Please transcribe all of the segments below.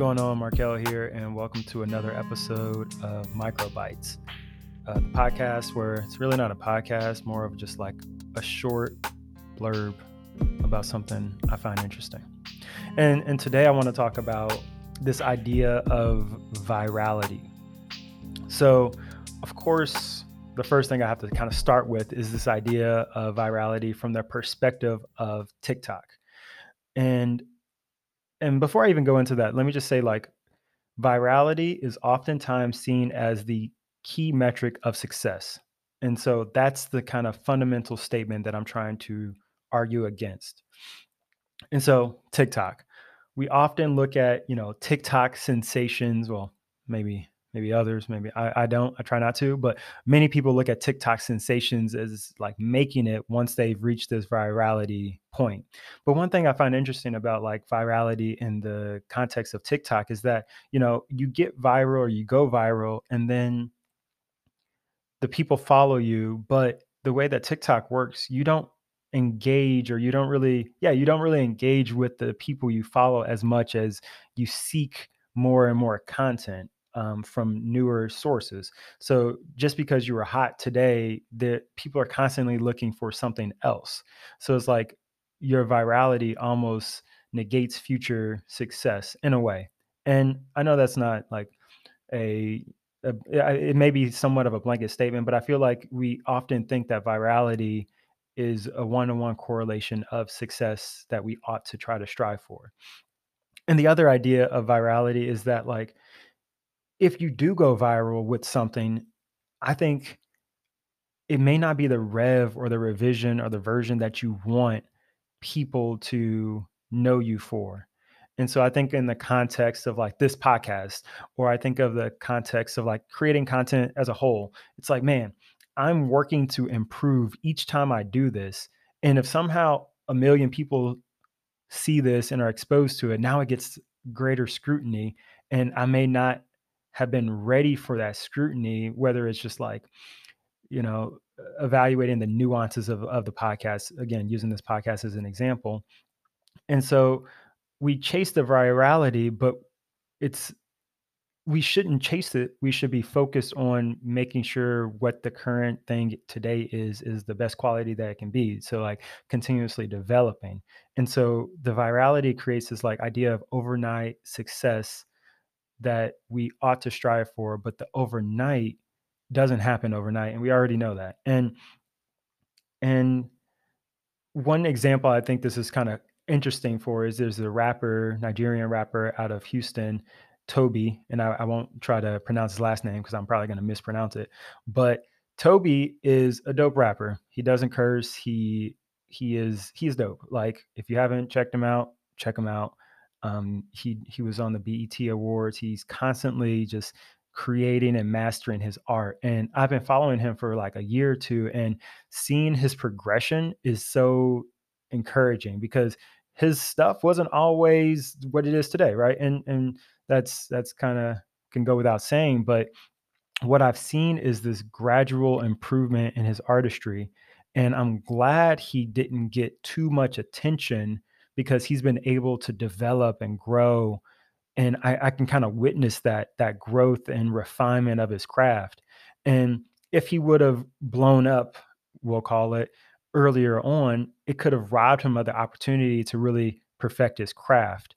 going on? Markel here, and welcome to another episode of Microbytes, uh, the podcast where it's really not a podcast, more of just like a short blurb about something I find interesting. And and today I want to talk about this idea of virality. So, of course, the first thing I have to kind of start with is this idea of virality from the perspective of TikTok. And and before I even go into that, let me just say like virality is oftentimes seen as the key metric of success. And so that's the kind of fundamental statement that I'm trying to argue against. And so TikTok, we often look at, you know, TikTok sensations, well, maybe maybe others maybe I, I don't i try not to but many people look at tiktok sensations as like making it once they've reached this virality point. But one thing i find interesting about like virality in the context of tiktok is that you know you get viral or you go viral and then the people follow you but the way that tiktok works you don't engage or you don't really yeah you don't really engage with the people you follow as much as you seek more and more content um, from newer sources. So just because you were hot today, that people are constantly looking for something else. So it's like your virality almost negates future success in a way. And I know that's not like a, a it may be somewhat of a blanket statement, but I feel like we often think that virality is a one-to-one correlation of success that we ought to try to strive for. And the other idea of virality is that like if you do go viral with something, I think it may not be the rev or the revision or the version that you want people to know you for. And so I think in the context of like this podcast, or I think of the context of like creating content as a whole, it's like, man, I'm working to improve each time I do this. And if somehow a million people see this and are exposed to it, now it gets greater scrutiny. And I may not have been ready for that scrutiny, whether it's just like, you know, evaluating the nuances of, of the podcast, again, using this podcast as an example. And so we chase the virality, but it's we shouldn't chase it. We should be focused on making sure what the current thing today is is the best quality that it can be. So like continuously developing. And so the virality creates this like idea of overnight success that we ought to strive for, but the overnight doesn't happen overnight, and we already know that. And and one example I think this is kind of interesting for is there's a rapper, Nigerian rapper out of Houston, Toby, and I, I won't try to pronounce his last name because I'm probably going to mispronounce it. But Toby is a dope rapper. He doesn't curse. He he is he's dope. Like if you haven't checked him out, check him out. Um, he he was on the BET Awards. He's constantly just creating and mastering his art. And I've been following him for like a year or two, and seeing his progression is so encouraging because his stuff wasn't always what it is today, right? And and that's that's kind of can go without saying, but what I've seen is this gradual improvement in his artistry. And I'm glad he didn't get too much attention because he's been able to develop and grow and I, I can kind of witness that that growth and refinement of his craft. And if he would have blown up we'll call it earlier on it could have robbed him of the opportunity to really perfect his craft.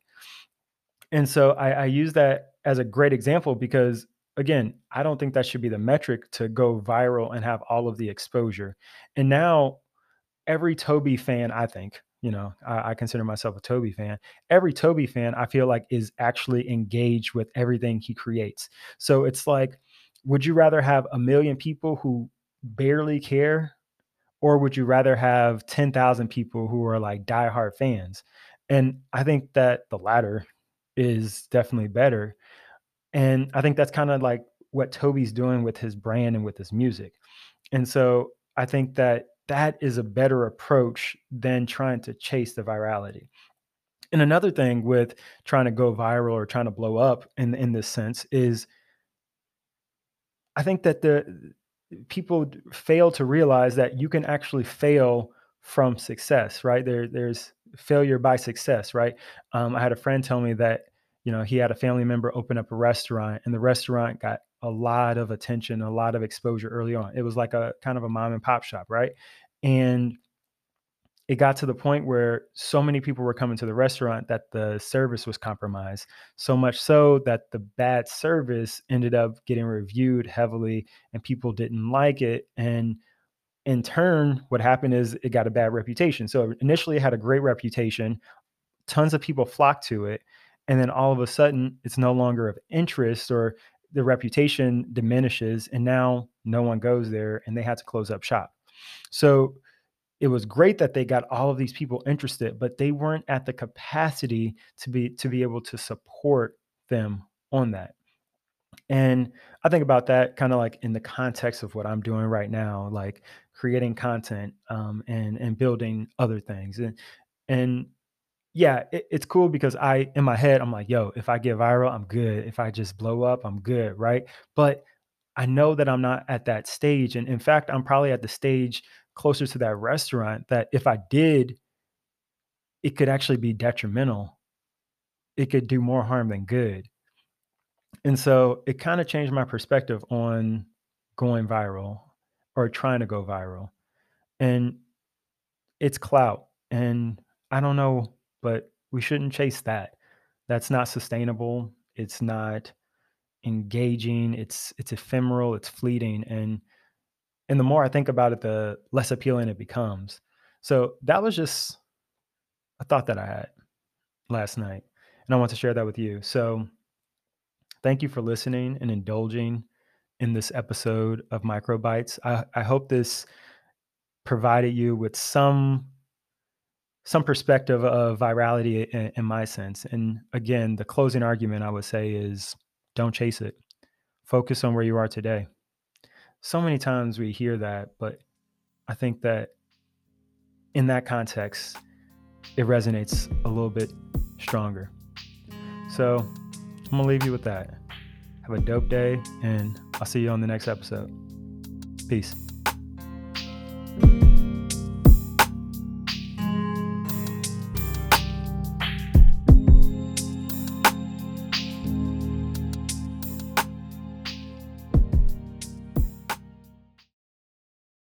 And so I, I use that as a great example because again i don't think that should be the metric to go viral and have all of the exposure. And now every toby fan i think you know, I, I, consider myself a Toby fan. Every Toby fan, I feel like, is actually engaged with everything he creates. So it's like, would you rather have a million people who barely care, or would you rather have 10,000 people who are like diehard fans? And I think that the latter is definitely better. And I think that's kind of like what Toby's doing with his brand and with his music. And so I think that that is a better approach than trying to chase the virality. And another thing with trying to go viral or trying to blow up in in this sense is I think that the people fail to realize that you can actually fail from success, right? There there's failure by success, right? Um, I had a friend tell me that you know, he had a family member open up a restaurant and the restaurant got a lot of attention, a lot of exposure early on. It was like a kind of a mom and pop shop, right? And it got to the point where so many people were coming to the restaurant that the service was compromised. So much so that the bad service ended up getting reviewed heavily and people didn't like it. And in turn, what happened is it got a bad reputation. So initially, it had a great reputation, tons of people flocked to it. And then all of a sudden, it's no longer of interest or the reputation diminishes. And now no one goes there and they had to close up shop. So it was great that they got all of these people interested, but they weren't at the capacity to be to be able to support them on that. And I think about that kind of like in the context of what I'm doing right now, like creating content um, and and building other things. And and yeah, it, it's cool because I in my head I'm like, yo, if I get viral, I'm good. If I just blow up, I'm good, right? But I know that I'm not at that stage, and in fact, I'm probably at the stage closer to that restaurant that if I did, it could actually be detrimental. It could do more harm than good. And so it kind of changed my perspective on going viral or trying to go viral. And it's clout. And I don't know, but we shouldn't chase that. That's not sustainable. It's not engaging. It's it's ephemeral, it's fleeting. And and the more I think about it, the less appealing it becomes. So that was just a thought that I had last night. And I want to share that with you. So thank you for listening and indulging in this episode of Microbytes. I, I hope this provided you with some some perspective of virality in, in my sense. And again, the closing argument I would say is don't chase it. Focus on where you are today so many times we hear that, but I think that in that context, it resonates a little bit stronger. So I'm gonna leave you with that. Have a dope day, and I'll see you on the next episode. Peace.